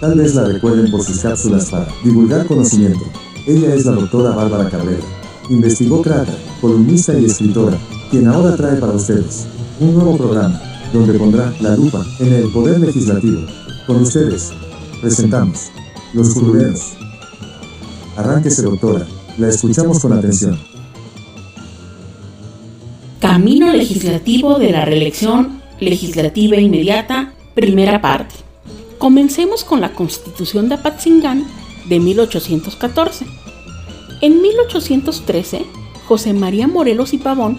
Tal vez la recuerden por sus cápsulas para divulgar conocimiento. Ella es la doctora Bárbara Cabrera. Investigó Crata, columnista y escritora, quien ahora trae para ustedes un nuevo programa, donde pondrá la lupa en el poder legislativo. Con ustedes, presentamos Los Curuleros. Arránquese, doctora, la escuchamos con atención. Camino legislativo de la reelección legislativa inmediata, primera parte. Comencemos con la Constitución de Apatzingán de 1814. En 1813, José María Morelos y Pavón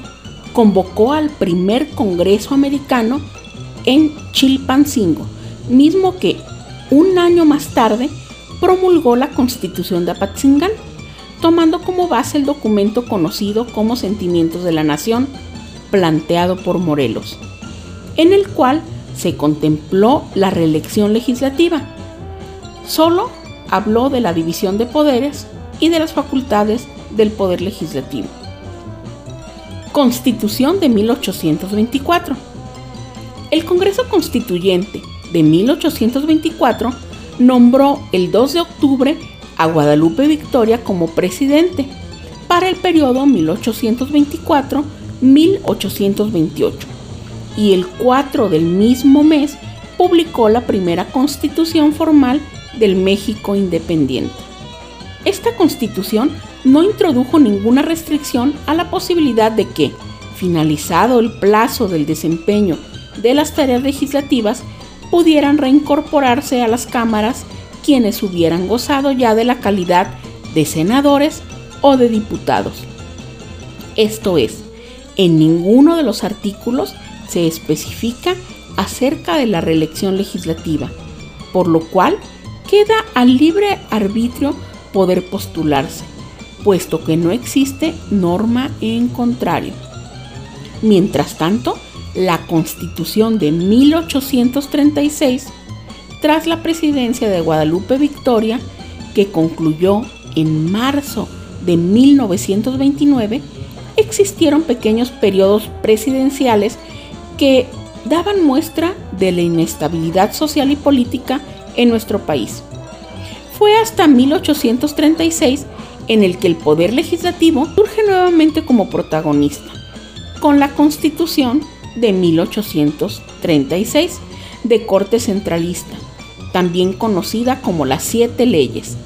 convocó al primer Congreso americano en Chilpancingo, mismo que un año más tarde promulgó la Constitución de Apatzingán, tomando como base el documento conocido como Sentimientos de la Nación, planteado por Morelos, en el cual se contempló la reelección legislativa. Solo habló de la división de poderes y de las facultades del Poder Legislativo. Constitución de 1824. El Congreso Constituyente de 1824 nombró el 2 de octubre a Guadalupe Victoria como presidente para el periodo 1824-1828 y el 4 del mismo mes publicó la primera constitución formal del México independiente. Esta constitución no introdujo ninguna restricción a la posibilidad de que, finalizado el plazo del desempeño de las tareas legislativas, pudieran reincorporarse a las cámaras quienes hubieran gozado ya de la calidad de senadores o de diputados. Esto es, en ninguno de los artículos se especifica acerca de la reelección legislativa, por lo cual queda al libre arbitrio poder postularse, puesto que no existe norma en contrario. Mientras tanto, la Constitución de 1836, tras la presidencia de Guadalupe Victoria, que concluyó en marzo de 1929, existieron pequeños periodos presidenciales que daban muestra de la inestabilidad social y política en nuestro país. Fue hasta 1836 en el que el poder legislativo surge nuevamente como protagonista, con la Constitución de 1836 de corte centralista, también conocida como las Siete Leyes,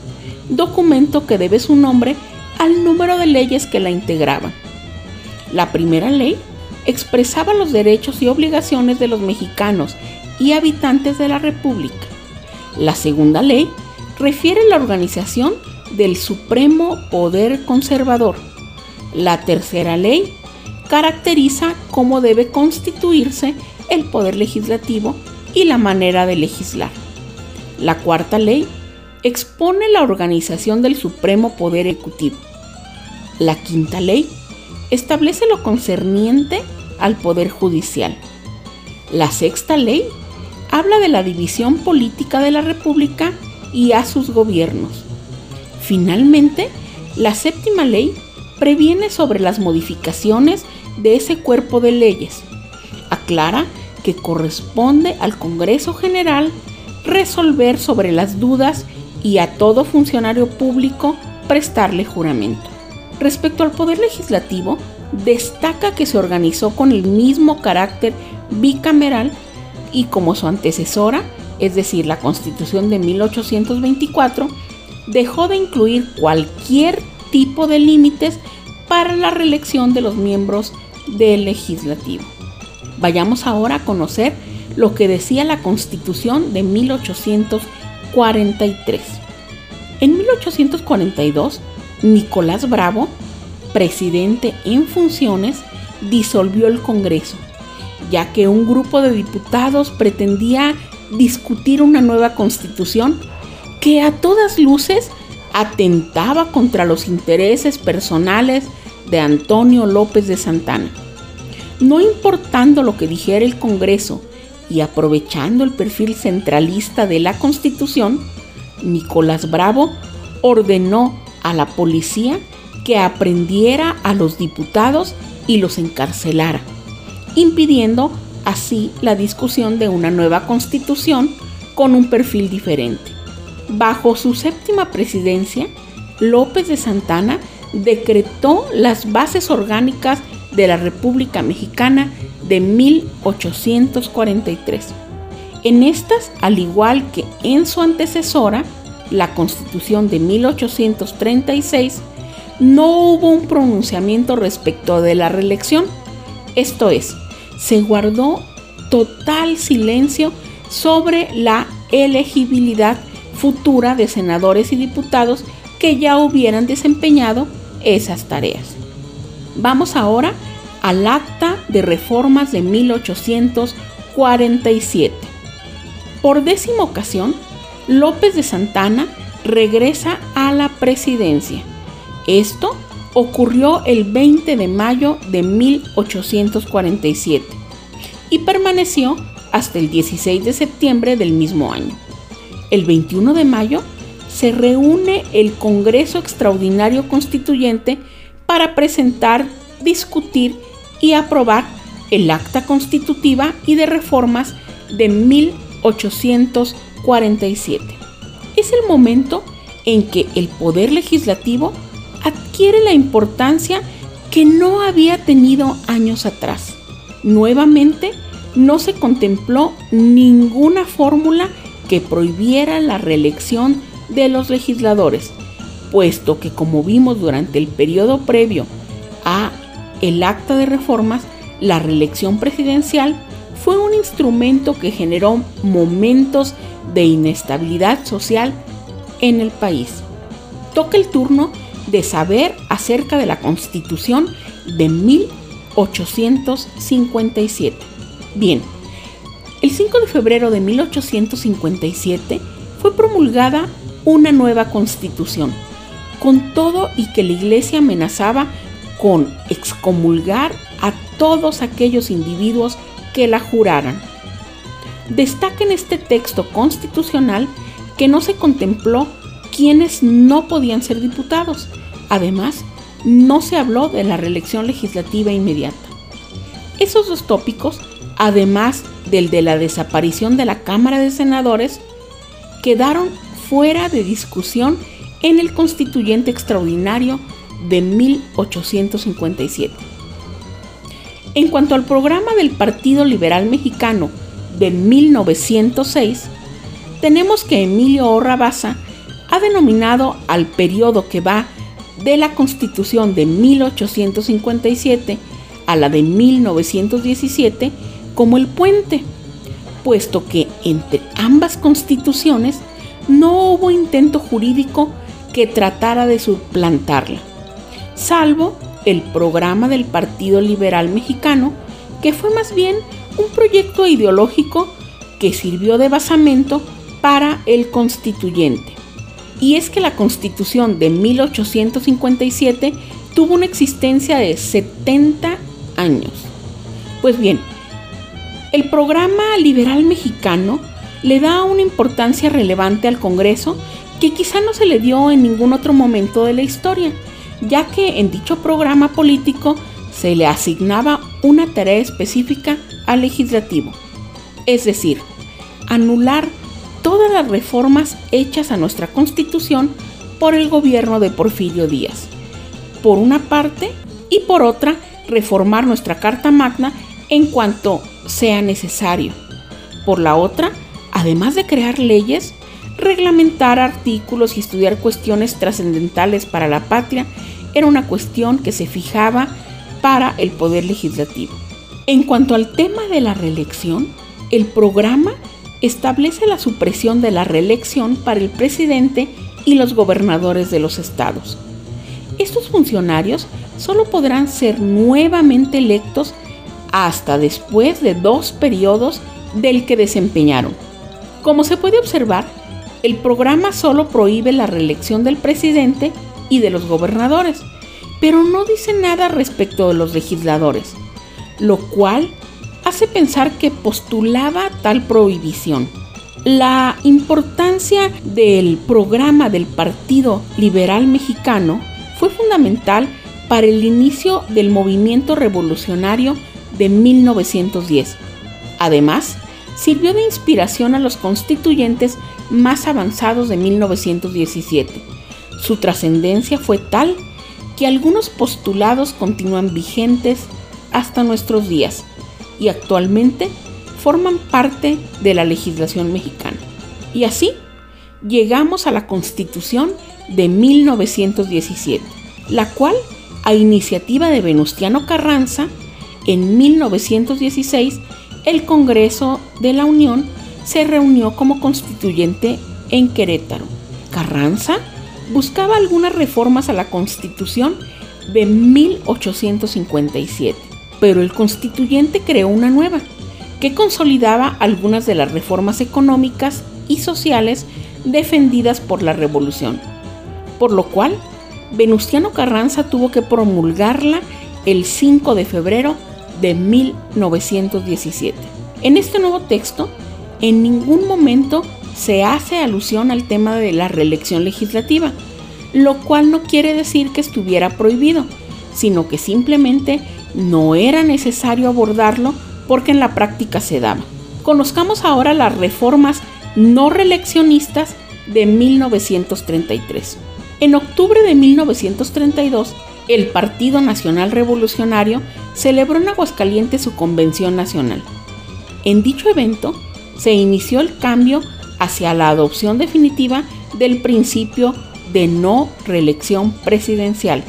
documento que debe su nombre al número de leyes que la integraban. La primera ley expresaba los derechos y obligaciones de los mexicanos y habitantes de la República. La segunda ley refiere la organización del Supremo Poder Conservador. La tercera ley caracteriza cómo debe constituirse el Poder Legislativo y la manera de legislar. La cuarta ley expone la organización del Supremo Poder Ejecutivo. La quinta ley establece lo concerniente al Poder Judicial. La sexta ley habla de la división política de la República y a sus gobiernos. Finalmente, la séptima ley previene sobre las modificaciones de ese cuerpo de leyes. Aclara que corresponde al Congreso General resolver sobre las dudas y a todo funcionario público prestarle juramento. Respecto al Poder Legislativo, destaca que se organizó con el mismo carácter bicameral y como su antecesora, es decir, la Constitución de 1824, dejó de incluir cualquier tipo de límites para la reelección de los miembros del legislativo. Vayamos ahora a conocer lo que decía la Constitución de 1843. En 1842, Nicolás Bravo presidente en funciones, disolvió el Congreso, ya que un grupo de diputados pretendía discutir una nueva constitución que a todas luces atentaba contra los intereses personales de Antonio López de Santana. No importando lo que dijera el Congreso y aprovechando el perfil centralista de la Constitución, Nicolás Bravo ordenó a la policía que aprendiera a los diputados y los encarcelara, impidiendo así la discusión de una nueva constitución con un perfil diferente. Bajo su séptima presidencia, López de Santana decretó las bases orgánicas de la República Mexicana de 1843. En estas, al igual que en su antecesora, la Constitución de 1836, no hubo un pronunciamiento respecto de la reelección. Esto es, se guardó total silencio sobre la elegibilidad futura de senadores y diputados que ya hubieran desempeñado esas tareas. Vamos ahora al Acta de Reformas de 1847. Por décima ocasión, López de Santana regresa a la presidencia. Esto ocurrió el 20 de mayo de 1847 y permaneció hasta el 16 de septiembre del mismo año. El 21 de mayo se reúne el Congreso Extraordinario Constituyente para presentar, discutir y aprobar el Acta Constitutiva y de Reformas de 1847. Es el momento en que el Poder Legislativo adquiere la importancia que no había tenido años atrás. Nuevamente, no se contempló ninguna fórmula que prohibiera la reelección de los legisladores, puesto que como vimos durante el periodo previo a el acta de reformas, la reelección presidencial fue un instrumento que generó momentos de inestabilidad social en el país. Toca el turno de saber acerca de la Constitución de 1857. Bien, el 5 de febrero de 1857 fue promulgada una nueva constitución, con todo y que la iglesia amenazaba con excomulgar a todos aquellos individuos que la juraran. Destaca en este texto constitucional que no se contempló quienes no podían ser diputados. Además, no se habló de la reelección legislativa inmediata. Esos dos tópicos, además del de la desaparición de la Cámara de Senadores, quedaron fuera de discusión en el Constituyente Extraordinario de 1857. En cuanto al programa del Partido Liberal Mexicano de 1906, tenemos que Emilio Orrabaza ha denominado al periodo que va de la Constitución de 1857 a la de 1917 como el puente, puesto que entre ambas constituciones no hubo intento jurídico que tratara de suplantarla, salvo el programa del Partido Liberal Mexicano, que fue más bien un proyecto ideológico que sirvió de basamento para el constituyente. Y es que la constitución de 1857 tuvo una existencia de 70 años. Pues bien, el programa liberal mexicano le da una importancia relevante al Congreso que quizá no se le dio en ningún otro momento de la historia, ya que en dicho programa político se le asignaba una tarea específica al legislativo, es decir, anular todas las reformas hechas a nuestra constitución por el gobierno de Porfirio Díaz. Por una parte y por otra, reformar nuestra Carta Magna en cuanto sea necesario. Por la otra, además de crear leyes, reglamentar artículos y estudiar cuestiones trascendentales para la patria era una cuestión que se fijaba para el Poder Legislativo. En cuanto al tema de la reelección, el programa establece la supresión de la reelección para el presidente y los gobernadores de los estados. Estos funcionarios solo podrán ser nuevamente electos hasta después de dos periodos del que desempeñaron. Como se puede observar, el programa solo prohíbe la reelección del presidente y de los gobernadores, pero no dice nada respecto de los legisladores, lo cual hace pensar que postulaba tal prohibición. La importancia del programa del Partido Liberal Mexicano fue fundamental para el inicio del movimiento revolucionario de 1910. Además, sirvió de inspiración a los constituyentes más avanzados de 1917. Su trascendencia fue tal que algunos postulados continúan vigentes hasta nuestros días y actualmente forman parte de la legislación mexicana. Y así llegamos a la Constitución de 1917, la cual, a iniciativa de Venustiano Carranza, en 1916 el Congreso de la Unión se reunió como constituyente en Querétaro. Carranza buscaba algunas reformas a la Constitución de 1857, pero el constituyente creó una nueva, que consolidaba algunas de las reformas económicas y sociales defendidas por la Revolución, por lo cual Venustiano Carranza tuvo que promulgarla el 5 de febrero de 1917. En este nuevo texto, en ningún momento se hace alusión al tema de la reelección legislativa, lo cual no quiere decir que estuviera prohibido, sino que simplemente no era necesario abordarlo porque en la práctica se daba. Conozcamos ahora las reformas no reeleccionistas de 1933. En octubre de 1932, el Partido Nacional Revolucionario celebró en Aguascalientes su convención nacional. En dicho evento se inició el cambio hacia la adopción definitiva del principio de no reelección presidencial,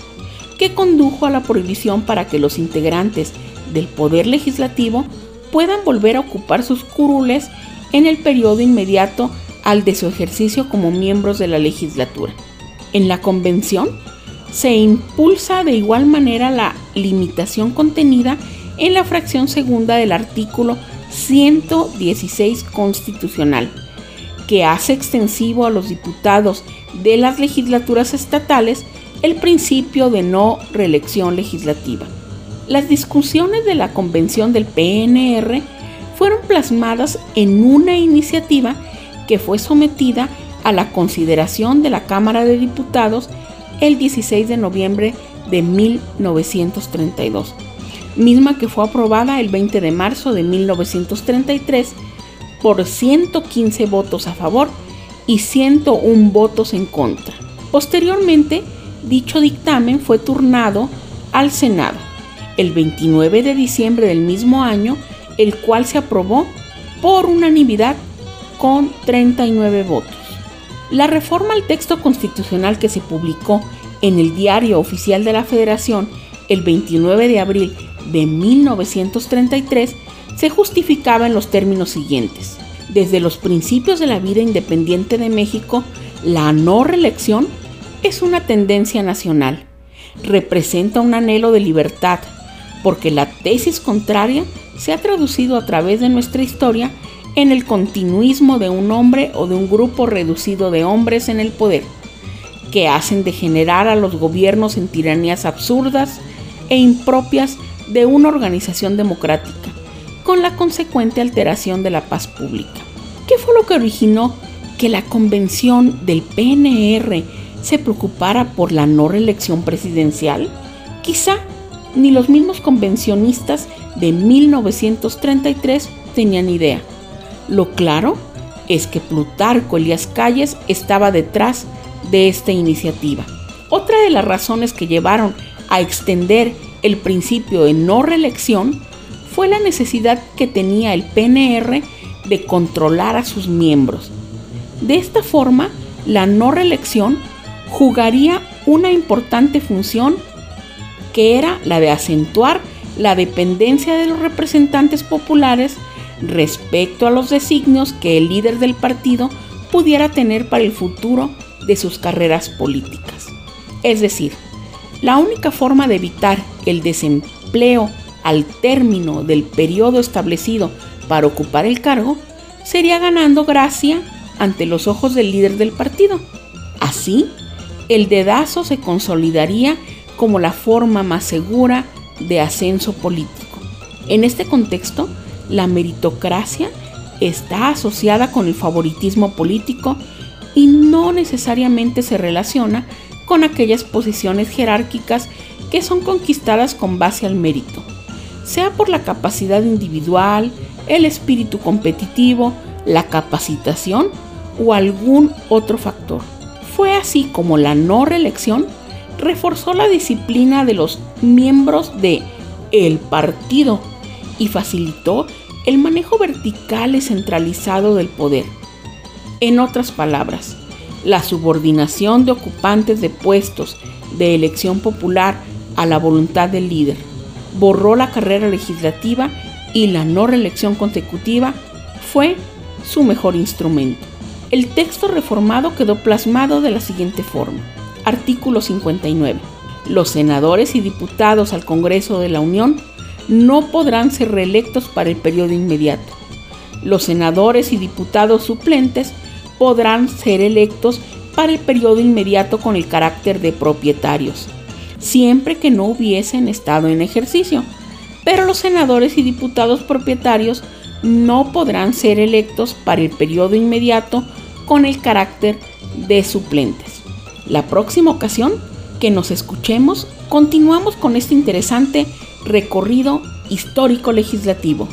que condujo a la prohibición para que los integrantes del Poder Legislativo puedan volver a ocupar sus curules en el periodo inmediato al de su ejercicio como miembros de la legislatura. En la convención se impulsa de igual manera la limitación contenida en la fracción segunda del artículo 116 constitucional, que hace extensivo a los diputados de las legislaturas estatales el principio de no reelección legislativa. Las discusiones de la convención del PNR fueron plasmadas en una iniciativa que fue sometida a la consideración de la Cámara de Diputados el 16 de noviembre de 1932, misma que fue aprobada el 20 de marzo de 1933 por 115 votos a favor y 101 votos en contra. Posteriormente, dicho dictamen fue turnado al Senado el 29 de diciembre del mismo año, el cual se aprobó por unanimidad con 39 votos. La reforma al texto constitucional que se publicó en el Diario Oficial de la Federación el 29 de abril de 1933 se justificaba en los términos siguientes. Desde los principios de la vida independiente de México, la no reelección es una tendencia nacional. Representa un anhelo de libertad, porque la tesis contraria se ha traducido a través de nuestra historia en el continuismo de un hombre o de un grupo reducido de hombres en el poder, que hacen degenerar a los gobiernos en tiranías absurdas e impropias de una organización democrática, con la consecuente alteración de la paz pública. ¿Qué fue lo que originó que la convención del PNR se preocupara por la no reelección presidencial? Quizá ni los mismos convencionistas de 1933 tenían idea lo claro es que Plutarco Elías Calles estaba detrás de esta iniciativa. Otra de las razones que llevaron a extender el principio de no reelección fue la necesidad que tenía el PNR de controlar a sus miembros. De esta forma, la no reelección jugaría una importante función que era la de acentuar la dependencia de los representantes populares respecto a los designios que el líder del partido pudiera tener para el futuro de sus carreras políticas. Es decir, la única forma de evitar el desempleo al término del periodo establecido para ocupar el cargo sería ganando gracia ante los ojos del líder del partido. Así, el dedazo se consolidaría como la forma más segura de ascenso político. En este contexto, la meritocracia está asociada con el favoritismo político y no necesariamente se relaciona con aquellas posiciones jerárquicas que son conquistadas con base al mérito, sea por la capacidad individual, el espíritu competitivo, la capacitación o algún otro factor. Fue así como la no reelección reforzó la disciplina de los miembros de el partido y facilitó el manejo vertical y centralizado del poder. En otras palabras, la subordinación de ocupantes de puestos de elección popular a la voluntad del líder borró la carrera legislativa y la no reelección consecutiva fue su mejor instrumento. El texto reformado quedó plasmado de la siguiente forma. Artículo 59. Los senadores y diputados al Congreso de la Unión no podrán ser reelectos para el periodo inmediato. Los senadores y diputados suplentes podrán ser electos para el periodo inmediato con el carácter de propietarios, siempre que no hubiesen estado en ejercicio. Pero los senadores y diputados propietarios no podrán ser electos para el periodo inmediato con el carácter de suplentes. La próxima ocasión que nos escuchemos, continuamos con este interesante recorrido histórico legislativo.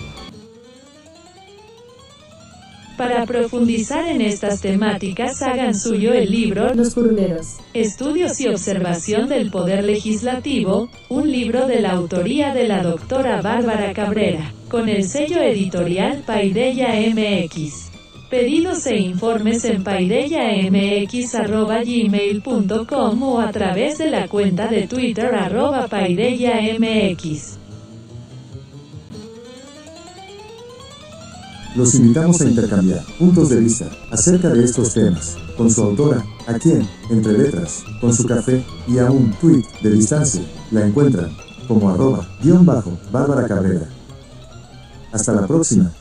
Para profundizar en estas temáticas, hagan suyo el libro Los Curuleros. Estudios y observación del Poder Legislativo, un libro de la autoría de la doctora Bárbara Cabrera, con el sello editorial Paideya MX. Pedidos e informes en paideyamx.gmail.com o a través de la cuenta de Twitter arroba. Los invitamos a intercambiar puntos de vista acerca de estos temas con su autora, a quien, entre letras, con su café y a un tweet de distancia, la encuentran como arroba guion bajo Bárbara Cabrera. Hasta la próxima.